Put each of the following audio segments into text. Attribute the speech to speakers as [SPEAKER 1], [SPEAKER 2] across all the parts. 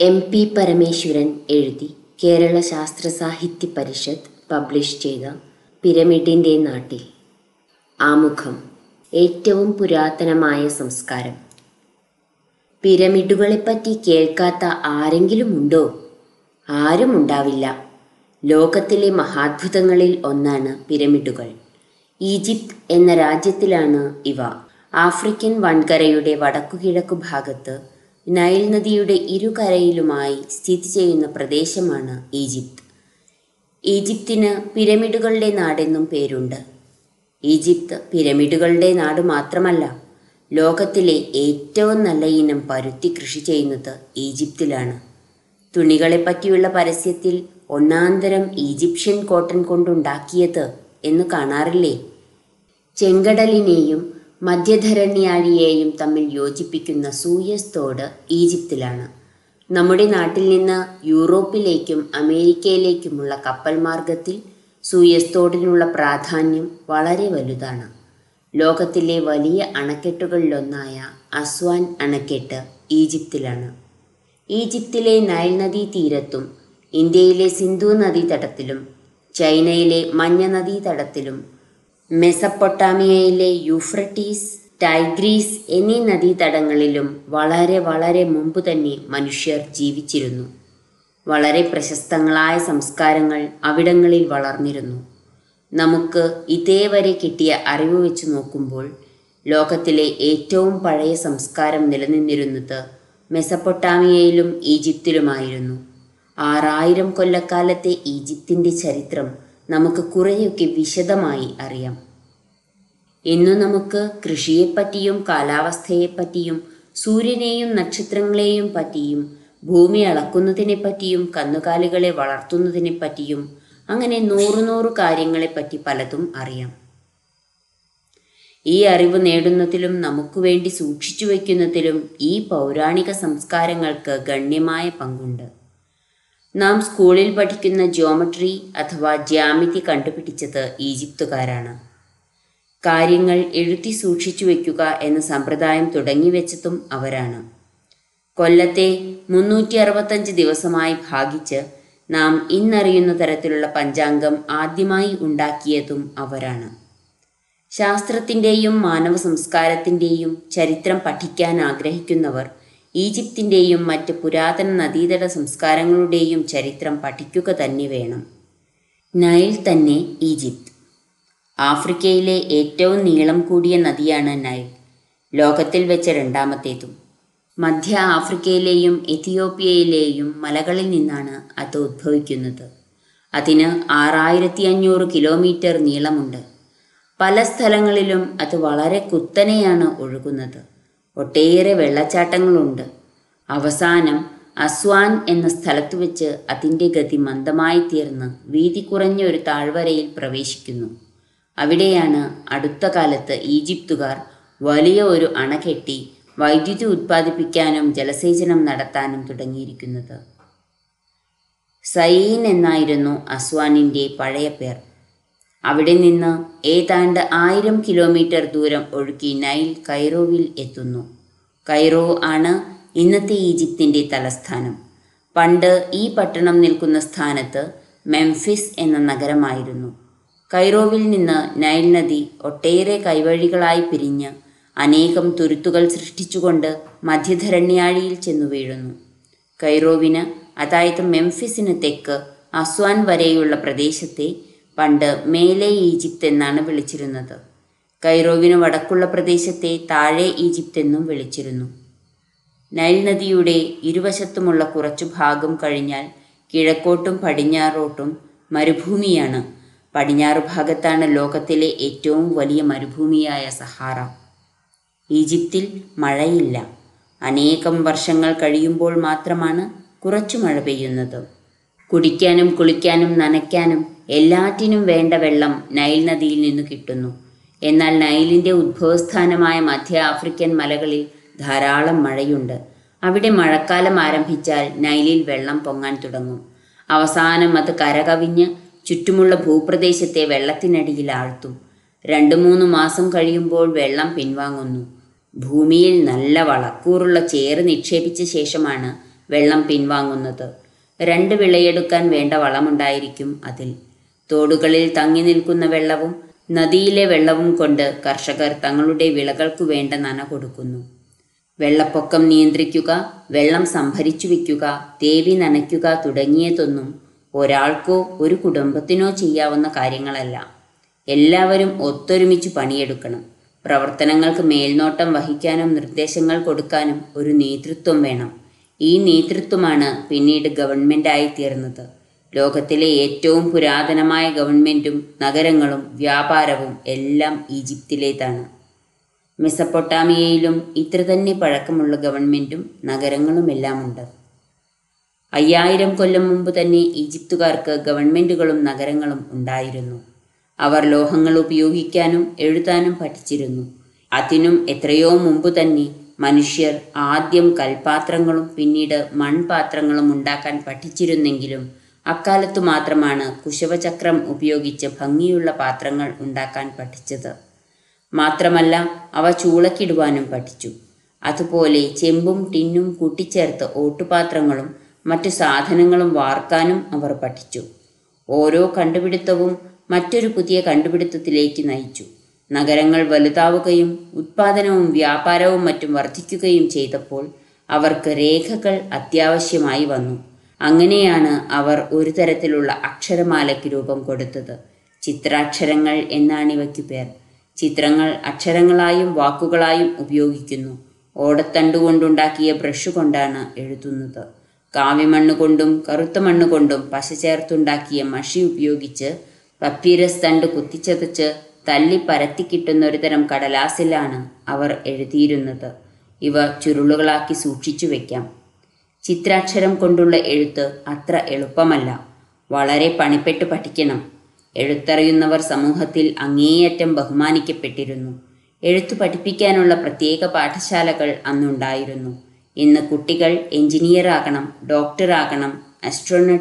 [SPEAKER 1] M P Parameswaran എഴുതി കേരള ശാസ്ത്ര സാഹിത്യ പരിഷത്ത് പബ്ലിഷ് ചെയ്ത പിരമിഡിന്റെ നാട്ടിൽ. ആമുഖം. ഏറ്റവും പുരാതനമായ സംസ്കാരം. പിരമിഡുകളെപ്പറ്റി കേൾക്കാത്ത ആരെങ്കിലും ഉണ്ടോ? ആരും ഉണ്ടാവില്ല. ലോകത്തിലെ മഹാത്ഭുതങ്ങളിൽ ഒന്നാണ് പിരമിഡുകൾ. ഈജിപ്ത് എന്ന രാജ്യത്തിലാണ് ഇവ. ആഫ്രിക്കൻ വൻകരയുടെ വടക്കുകിഴക്കു ഭാഗത്ത് നൈൽ നദിയുടെ ഇരുകരയിലുമായി സ്ഥിതി ചെയ്യുന്ന പ്രദേശമാണ് ഈജിപ്ത്. ഈജിപ്തിന് പിരമിഡുകളുടെ നാടെന്നും പേരുണ്ട്. ഈജിപ്ത് പിരമിഡുകളുടെ നാട് മാത്രമല്ല ലോകത്തിലെ ഏറ്റവും നല്ല ഇനം പരുത്തി കൃഷി ചെയ്യുന്നത് ഈജിപ്തിലാണ്. തുണികളെ പറ്റിയുള്ള പരസ്യത്തിൽ ഒന്നാന്തരം ഈജിപ്ഷ്യൻ കോട്ടൺ കൊണ്ടുണ്ടാക്കിയത് എന്ന് കാണാറില്ലേ? ചെങ്കടലിനെയും മധ്യധരണ്യാഴിയെയും തമ്മിൽ യോജിപ്പിക്കുന്ന സൂയസ് തോട് ഈജിപ്തിലാണ്. നമ്മുടെ നാട്ടിൽ നിന്ന് യൂറോപ്പിലേക്കും അമേരിക്കയിലേക്കുമുള്ള കപ്പൽ മാർഗത്തിൽ സൂയസ് തോടിനുള്ള പ്രാധാന്യം വളരെ വലുതാണ്. ലോകത്തിലെ വലിയ അണക്കെട്ടുകളിലൊന്നായ അസ്വാൻ അണക്കെട്ട് ഈജിപ്തിലാണ്. ഈജിപ്തിലെ നൈൽ നദീ തീരത്തും ഇന്ത്യയിലെ സിന്ധു നദീതടത്തിലും ചൈനയിലെ മഞ്ഞ നദീതടത്തിലും മെസപ്പൊട്ടാമിയയിലെ യൂഫ്രട്ടീസ് ടൈഗ്രീസ് എന്നീ നദീതടങ്ങളിലും വളരെ വളരെ മുമ്പ് തന്നെ മനുഷ്യർ ജീവിച്ചിരുന്നു. വളരെ പ്രശസ്തങ്ങളായ സംസ്കാരങ്ങൾ അവിടങ്ങളിൽ വളർന്നിരുന്നു. നമുക്ക് ഇതേവരെ കിട്ടിയ അറിവ് വെച്ച് നോക്കുമ്പോൾ ലോകത്തിലെ ഏറ്റവും പഴയ സംസ്കാരം നിലനിന്നിരുന്നത് മെസപ്പൊട്ടാമിയയിലും ഈജിപ്തിലുമായിരുന്നു. ആറായിരം കൊല്ലക്കാലത്തെ ഈജിപ്തിന്റെ ചരിത്രം നമുക്ക് കുറേയൊക്കെ വിശദമായി അറിയാം. ഇന്നു നമുക്ക് കൃഷിയെപ്പറ്റിയും കാലാവസ്ഥയെപ്പറ്റിയും സൂര്യനെയും നക്ഷത്രങ്ങളെയും പറ്റിയും ഭൂമി അളക്കുന്നതിനെ പറ്റിയും കന്നുകാലികളെ വളർത്തുന്നതിനെ പറ്റിയും അങ്ങനെ നൂറു നൂറു കാര്യങ്ങളെപ്പറ്റി പലതും അറിയാം. ഈ അറിവ് നേടുന്നതിലും നമുക്ക് വേണ്ടി സൂക്ഷിച്ചു വയ്ക്കുന്നതിലും ഈ പൗരാണിക സംസ്കാരങ്ങൾക്ക് ഗണ്യമായ പങ്കുണ്ട്. നാം സ്കൂളിൽ പഠിക്കുന്ന ജിയോമെട്രി അഥവാ ജ്യാമിതി കണ്ടുപിടിച്ചത് ഈജിപ്തുകാരാണ്. കാര്യങ്ങൾ എഴുതി സൂക്ഷിച്ചു വയ്ക്കുക എന്ന സമ്പ്രദായം തുടങ്ങിവെച്ചതും അവരാണ്. കൊല്ലത്തെ മുന്നൂറ്റി അറുപത്തഞ്ച് ദിവസമായി ഭാഗിച്ച് നാം ഇന്നറിയുന്ന തരത്തിലുള്ള പഞ്ചാംഗം ആദ്യമായി ഉണ്ടാക്കിയതും അവരാണ്. ശാസ്ത്രത്തിന്റെയും മാനവ സംസ്കാരത്തിന്റെയും ചരിത്രം പഠിക്കാൻ ആഗ്രഹിക്കുന്നവർ ഈജിപ്തിന്റെയും മറ്റ് പുരാതന നദീതട സംസ്കാരങ്ങളുടെയും ചരിത്രം പഠിക്കുക തന്നെ വേണം. നൈൽ തന്നെ ഈജിപ്ത്. ആഫ്രിക്കയിലെ ഏറ്റവും നീളം കൂടിയ നദിയാണ് നൈൽ. ലോകത്തിൽ വെച്ച രണ്ടാമത്തേതും. മധ്യ ആഫ്രിക്കയിലെയും എത്തിയോപ്യയിലെയും മലകളിൽ നിന്നാണ് അത് ഉദ്ഭവിക്കുന്നത് അതിന് ആറായിരത്തി അഞ്ഞൂറ് കിലോമീറ്റർ നീളമുണ്ട്. പല സ്ഥലങ്ങളിലും അത് വളരെ കുത്തനെയാണ് ഒഴുകുന്നത്. ഒട്ടേറെ വെള്ളച്ചാട്ടങ്ങളുണ്ട്. അവസാനം അസ്വാൻ എന്ന സ്ഥലത്തു വെച്ച് അതിന്റെ ഗതി മന്ദമായി തീർന്ന് വീതി കുറഞ്ഞ ഒരു താഴ്വരയിൽ പ്രവേശിക്കുന്നു. അവിടെയാണ് അടുത്ത കാലത്ത് ഈജിപ്തുകാർ വലിയ ഒരു അണ കെട്ടി വൈദ്യുതി ഉത്പാദിപ്പിക്കാനും ജലസേചനം നടത്താനും തുടങ്ങിയിരിക്കുന്നത്. സയീൻ എന്നായിരുന്നു അസ്വാനിന്റെ പഴയ പേർ. അവിടെ നിന്ന് ഏതാണ്ട് ആയിരം കിലോമീറ്റർ ദൂരം ഒഴുകി നൈൽ കൈറോവിൽ എത്തുന്നു. കൈറോ ആണ് ഇന്നത്തെ ഈജിപ്തിന്റെ തലസ്ഥാനം. പണ്ട് ഈ പട്ടണം നിൽക്കുന്ന സ്ഥാനത്ത് മെംഫിസ് എന്ന നഗരമായിരുന്നു. കൈറോവിൽ നിന്ന് നൈൽ നദി ഒട്ടേറെ കൈവഴികളായി പിരിഞ്ഞ് അനേകം തുരുത്തുകൾ സൃഷ്ടിച്ചുകൊണ്ട് മധ്യധരണ്യാഴിയിൽ ചെന്നു വീഴുന്നു. കൈറോവിന് അതായത് മെംഫിസിന് തെക്ക് അസ്വാൻ വരെയുള്ള പ്രദേശത്തെ പണ്ട് മേലെ ഈജിപ്ത് എന്നാണ് വിളിച്ചിരുന്നത്. കൈറോവിന് വടക്കുള്ള പ്രദേശത്തെ താഴെ ഈജിപ്ത് എന്നും വിളിച്ചിരുന്നു. നൈൽ നദിയുടെ ഇരുവശത്തുമുള്ള കുറച്ചു ഭാഗം കഴിഞ്ഞാൽ കിഴക്കോട്ടും പടിഞ്ഞാറോട്ടും മരുഭൂമിയാണ്. പടിഞ്ഞാറ് ഭാഗത്താണ് ലോകത്തിലെ ഏറ്റവും വലിയ മരുഭൂമിയായ സഹാറ. ഈജിപ്തിൽ മഴയില്ല. അനേകം വർഷങ്ങൾ കഴിയുമ്പോൾ മാത്രമാണ് കുറച്ചു മഴ പെയ്യുന്നത്. കുടിക്കാനും കുളിക്കാനും നനയ്ക്കാനും എല്ലാറ്റിനും വേണ്ട വെള്ളം നൈൽ നദിയിൽ നിന്ന് കിട്ടുന്നു. എന്നാൽ നൈലിന്റെ ഉദ്ഭവസ്ഥാനമായ മധ്യ ആഫ്രിക്കൻ മലകളിൽ ധാരാളം മഴയുണ്ട്. അവിടെ മഴക്കാലം ആരംഭിച്ചാൽ നൈലിൽ വെള്ളം പൊങ്ങാൻ തുടങ്ങും. അവസാനം അത് കരകവിഞ്ഞ് ചുറ്റുമുള്ള ഭൂപ്രദേശത്തെ വെള്ളത്തിനടിയിൽ ആഴ്ത്തും. രണ്ടു മൂന്ന് മാസം കഴിയുമ്പോൾ വെള്ളം പിൻവാങ്ങുന്നു. ഭൂമിയിൽ നല്ല വളക്കൂറുള്ള ചേറ് നിക്ഷേപിച്ച ശേഷമാണ് വെള്ളം പിൻവാങ്ങുന്നത്. രണ്ട് വിളയെടുക്കാൻ വേണ്ട വളമുണ്ടായിരിക്കും അതിൽ. തോടുകളിൽ തങ്ങി നിൽക്കുന്ന വെള്ളവും നദിയിലെ വെള്ളവും കൊണ്ട് കർഷകർ തങ്ങളുടെ വിളകൾക്കു വേണ്ട നന കൊടുക്കുന്നു. വെള്ളപ്പൊക്കം നിയന്ത്രിക്കുക വെള്ളം സംഭരിച്ചു വയ്ക്കുക തേവി നനയ്ക്കുക തുടങ്ങിയതൊന്നും ഒരാൾക്കോ ഒരു കുടുംബത്തിനോ ചെയ്യാവുന്ന കാര്യങ്ങളല്ല. എല്ലാവരും ഒത്തൊരുമിച്ച് പണിയെടുക്കണം. പ്രവർത്തനങ്ങൾക്ക് മേൽനോട്ടം വഹിക്കാനും നിർദ്ദേശങ്ങൾ കൊടുക്കാനും ഒരു നേതൃത്വം വേണം. ഈ നേതൃത്വമാണ് പിന്നീട് ഗവൺമെന്റായി തീർന്നത്. ലോകത്തിലെ ഏറ്റവും പുരാതനമായ ഗവൺമെന്റും നഗരങ്ങളും വ്യാപാരവും എല്ലാം ഈജിപ്തിലേതാണ്. മെസപ്പൊട്ടാമിയയിലും ഇത്ര തന്നെ പഴക്കമുള്ള ഗവൺമെന്റും നഗരങ്ങളുമെല്ലാം ഉണ്ട് അയ്യായിരം കൊല്ലം മുമ്പ് തന്നെ ഈജിപ്തുകാർക്ക് ഗവൺമെന്റുകളും നഗരങ്ങളും ഉണ്ടായിരുന്നു. അവർ ലോഹങ്ങൾ ഉപയോഗിക്കാനും എഴുതാനും പഠിച്ചിരുന്നു. അതിനും എത്രയോ മുമ്പ് തന്നെ മനുഷ്യർ ആദ്യം കൽപാത്രങ്ങളും പിന്നീട് മൺപാത്രങ്ങളും ഉണ്ടാക്കാൻ പഠിച്ചിരുന്നെങ്കിലും അക്കാലത്തു മാത്രമാണ് കുശവചക്രം ഉപയോഗിച്ച് ഭംഗിയുള്ള പാത്രങ്ങൾ ഉണ്ടാക്കാൻ പഠിച്ചത്. മാത്രമല്ല അവ ചൂളക്കിടുവാനും പഠിച്ചു. അതുപോലെ ചെമ്പും ടിന്നും കൂട്ടിച്ചേർത്ത് ഓട്ടുപാത്രങ്ങളും മറ്റു സാധനങ്ങളും വാർക്കാനും അവർ പഠിച്ചു. ഓരോ കണ്ടുപിടുത്തവും മറ്റൊരു പുതിയ കണ്ടുപിടുത്തത്തിലേക്ക് നയിച്ചു. നഗരങ്ങൾ വലുതാവുകയും ഉത്പാദനവും വ്യാപാരവും മറ്റും വർദ്ധിക്കുകയും ചെയ്തപ്പോൾ അവർക്ക് രേഖകൾ അത്യാവശ്യമായി വന്നു. അങ്ങനെയാണ് അവർ ഒരു തരത്തിലുള്ള അക്ഷരമാലയ്ക്ക് രൂപം കൊടുത്തത്. ചിത്രാക്ഷരങ്ങൾ എന്നാണ് ഇവയ്ക്ക് പേർ. ചിത്രങ്ങൾ അക്ഷരങ്ങളായും വാക്കുകളായും ഉപയോഗിക്കുന്നു. ഓടത്തണ്ട് കൊണ്ടുണ്ടാക്കിയ ബ്രഷ് കൊണ്ടാണ് എഴുതുന്നത്. കാവ്യമണ്ണ് കൊണ്ടും കറുത്ത മണ്ണ് കൊണ്ടും പശ ചേർത്തുണ്ടാക്കിയ മഷി ഉപയോഗിച്ച് പപ്പീരസ് തണ്ട് കുത്തിച്ചതച്ച് തല്ലി പരത്തി കിട്ടുന്ന ഒരു തരം കടലാസിലാണ് അവർ എഴുതിയിരുന്നത്. ഇവ ചുരുളുകളാക്കി സൂക്ഷിച്ചു വയ്ക്കാം ചിത്രാക്ഷരം കൊണ്ടുള്ള എഴുത്ത് അത്ര എളുപ്പമല്ല. വളരെ പണിപ്പെട്ട് പഠിക്കണം. എഴുത്തറിയുന്നവർ സമൂഹത്തിൽ അങ്ങേയറ്റം ബഹുമാനിക്കപ്പെട്ടിരുന്നു. എഴുത്തു പഠിപ്പിക്കാനുള്ള പ്രത്യേക പാഠശാലകൾ അന്നുണ്ടായിരുന്നു. ഇന്ന് കുട്ടികൾ എഞ്ചിനീയർ ആകണം ഡോക്ടറാകണം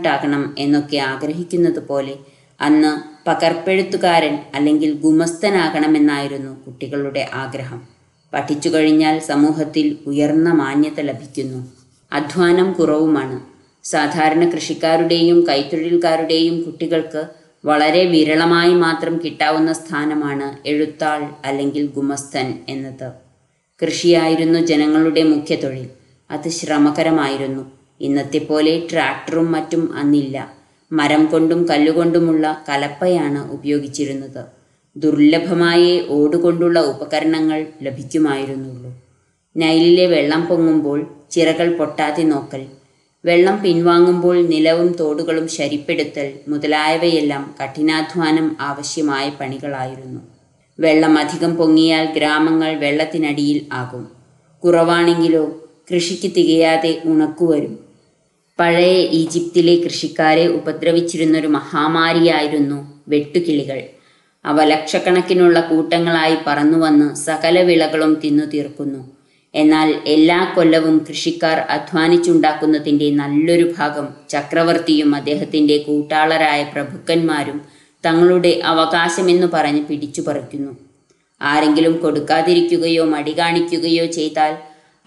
[SPEAKER 1] ആകണം എന്നൊക്കെ ആഗ്രഹിക്കുന്നത് പോലെ അന്ന് പകർപ്പെഴുത്തുകാരൻ അല്ലെങ്കിൽ ഗുമസ്തനാകണമെന്നായിരുന്നു കുട്ടികളുടെ ആഗ്രഹം. പഠിച്ചു കഴിഞ്ഞാൽ സമൂഹത്തിൽ ഉയർന്ന മാന്യത ലഭിക്കുന്നു. അധ്വാനം കുറവുമാണ്. സാധാരണ കൃഷിക്കാരുടെയും കൈത്തൊഴിൽക്കാരുടെയും കുട്ടികൾക്ക് വളരെ വിരളമായി മാത്രം കിട്ടാവുന്ന സ്ഥാനമാണ് എഴുത്താൾ അല്ലെങ്കിൽ ഗുമസ്തൻ എന്നത്. കൃഷിയായിരുന്നു ജനങ്ങളുടെ മുഖ്യ തൊഴിൽ. അത് ശ്രമകരമായിരുന്നു. ഇന്നത്തെ പോലെ ട്രാക്ടറും മറ്റും അന്നില്ല. മരം കൊണ്ടും കല്ലുകൊണ്ടുമുള്ള കലപ്പയാണ് ഉപയോഗിച്ചിരുന്നത്. ദുർലഭമായേ ഓടുകൊണ്ടുള്ള ഉപകരണങ്ങൾ ലഭിക്കുമായിരുന്നുള്ളൂ. നൈലിലെ വെള്ളം പൊങ്ങുമ്പോൾ ചിറകൾ പൊട്ടാതെ നോക്കൽ. വെള്ളം പിൻവാങ്ങുമ്പോൾ നിലവും തോടുകളും ശരിപ്പെടുത്തൽ മുതലായവയെല്ലാം കഠിനാധ്വാനം ആവശ്യമായ പണികളായിരുന്നു. വെള്ളം അധികം പൊങ്ങിയാൽ ഗ്രാമങ്ങൾ വെള്ളത്തിനടിയിൽ ആകും. കുറവാണെങ്കിലോ കൃഷിക്ക് തികയാതെ ഉണക്കുവരും പഴയ ഈജിപ്തിലെ കൃഷിക്കാരെ ഉപദ്രവിച്ചിരുന്നൊരു മഹാമാരിയായിരുന്നു വെട്ടുകിളികൾ അവ ലക്ഷക്കണക്കിനുള്ള കൂട്ടങ്ങളായി പറന്നുവന്ന് സകല വിളകളും തിന്നു തീർക്കുന്നു എന്നാൽ എല്ലാ കൊല്ലവും കൃഷിക്കാർ അധ്വാനിച്ചുണ്ടാക്കുന്നതിന്റെ നല്ലൊരു ഭാഗം ചക്രവർത്തിയും അദ്ദേഹത്തിന്റെ കൂട്ടാളരായ പ്രഭുക്കന്മാരും തങ്ങളുടെ അവകാശമെന്നു പറഞ്ഞ് പിടിച്ചു പറിക്കുന്നു. ആരെങ്കിലും കൊടുക്കാതിരിക്കുകയോ മടി കാണിക്കുകയോ ചെയ്താൽ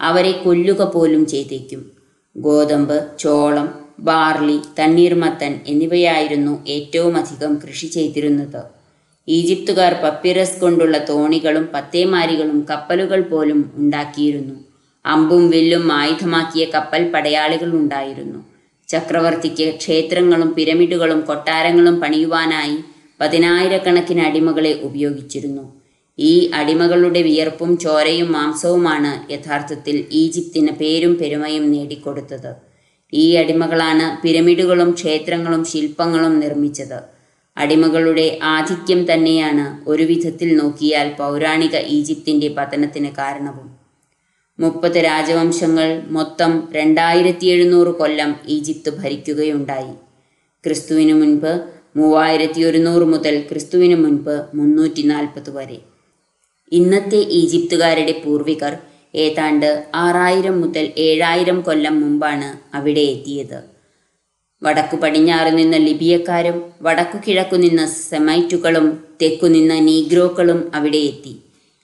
[SPEAKER 1] അവരെ കൊല്ലുക പോലും ചെയ്തേക്കും. ഗോതമ്പ് ചോളം ബാർലി തണ്ണീർമത്തൻ എന്നിവയായിരുന്നു ഏറ്റവും അധികം കൃഷി ചെയ്തിരുന്നത്. ഈജിപ്തുകാർ പപ്പിറസ് കൊണ്ടുള്ള തോണികളും പത്തേമാരികളും കപ്പലുകൾ പോലും ഉണ്ടാക്കിയിരുന്നു. അമ്പും വില്ലും ആയുധമാക്കിയ കപ്പൽ പടയാളികൾ ഉണ്ടായിരുന്നു. ചക്രവർത്തിക്ക് ക്ഷേത്രങ്ങളും പിരമിഡുകളും കൊട്ടാരങ്ങളും പണിയുവാനായി പതിനായിരക്കണക്കിന് അടിമകളെ ഉപയോഗിച്ചിരുന്നു. ഈ അടിമകളുടെ വിയർപ്പും ചോരയും മാംസവുമാണ് യഥാർത്ഥത്തിൽ ഈജിപ്തിന് പേരും പെരുമയും നേടിക്കൊടുത്തത്. ഈ അടിമകളാണ് പിരമിഡുകളും ക്ഷേത്രങ്ങളും ശില്പങ്ങളും നിർമ്മിച്ചത്. അടിമകളുടെ ആധിക്യം തന്നെയാണ് ഒരു വിധത്തിൽ നോക്കിയാൽ പൗരാണിക ഈജിപ്തിന്റെ പതനത്തിന് കാരണവും. മുപ്പത് രാജവംശങ്ങൾ മൊത്തം രണ്ടായിരത്തി എഴുന്നൂറ് കൊല്ലം ഈജിപ്ത് ഭരിക്കുകയുണ്ടായി. ക്രിസ്തുവിനു മുൻപ് മൂവായിരത്തി ഒരുന്നൂറ് മുതൽ ക്രിസ്തുവിനു മുൻപ് മുന്നൂറ്റി നാൽപ്പത് വരെ. ഇന്നത്തെ ഈജിപ്തുകാരുടെ പൂർവികർ ഏതാണ്ട് ആറായിരം മുതൽ ഏഴായിരം കൊല്ലം മുമ്പാണ് അവിടെ എത്തിയത്. വടക്കു പടിഞ്ഞാറ് നിന്ന് ലിബിയക്കാരും വടക്കു കിഴക്കു നിന്ന് സെമൈറ്റുകളും തെക്കു നിന്ന് നീഗ്രോക്കളും അവിടെ എത്തി.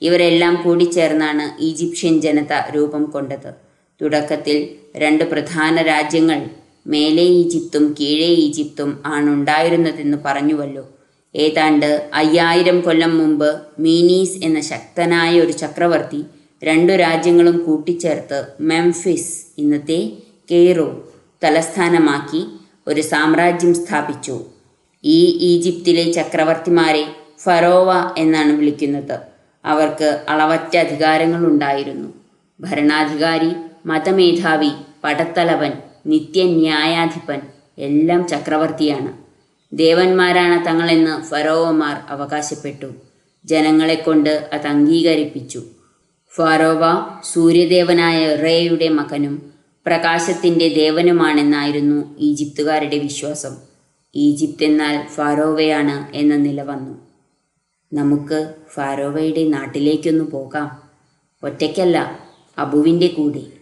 [SPEAKER 1] ഇവരെല്ലാം കൂടി ചേർന്നാണ് ഈജിപ്ഷ്യൻ ജനത രൂപം കൊണ്ടത്. തുടക്കത്തിൽ രണ്ട് പ്രധാന രാജ്യങ്ങൾ മേലെ ഈജിപ്തും കീഴേ ഈജിപ്തും ആണുണ്ടായിരുന്നതെന്ന് പറഞ്ഞുവല്ലോ. ഏതാണ്ട് അയ്യായിരം കൊല്ലം മുമ്പ് മീനീസ് എന്ന ശക്തനായ ഒരു ചക്രവർത്തി രണ്ടു രാജ്യങ്ങളും കൂട്ടിച്ചേർത്ത് മെംഫിസ് ഇന്നത്തെ കെയ്റോ തലസ്ഥാനമാക്കി ഒരു സാമ്രാജ്യം സ്ഥാപിച്ചു. ഈ ഈജിപ്തിലെ ചക്രവർത്തിമാരെ ഫറോവ എന്നാണ് വിളിക്കുന്നത്. അവർക്ക് അളവറ്റ അധികാരങ്ങൾ ഉണ്ടായിരുന്നു ഭരണാധികാരി മതമേധാവി പടത്തലവൻ നിത്യന്യായാധിപൻ എല്ലാം ചക്രവർത്തിയാണ്. ദേവന്മാരാണ് തങ്ങളെന്ന് ഫറോവമാർ അവകാശപ്പെട്ടു. ജനങ്ങളെ കൊണ്ട് അത് അംഗീകരിപ്പിച്ചു. ഫറോവ സൂര്യദേവനായ റേയുടെ മകനും പ്രകാശത്തിന്റെ ദേവനുമാണെന്നായിരുന്നു ഈജിപ്തുകാരുടെ വിശ്വാസം. ഈജിപ്ത് എന്നാൽ ഫാറോവയാണ് എന്ന നില വന്നു. നമുക്ക് ഫാറോവയുടെ നാട്ടിലേക്കൊന്ന് പോകാം. ഒറ്റയ്ക്കല്ല അബുവിന്റെ കൂടെ.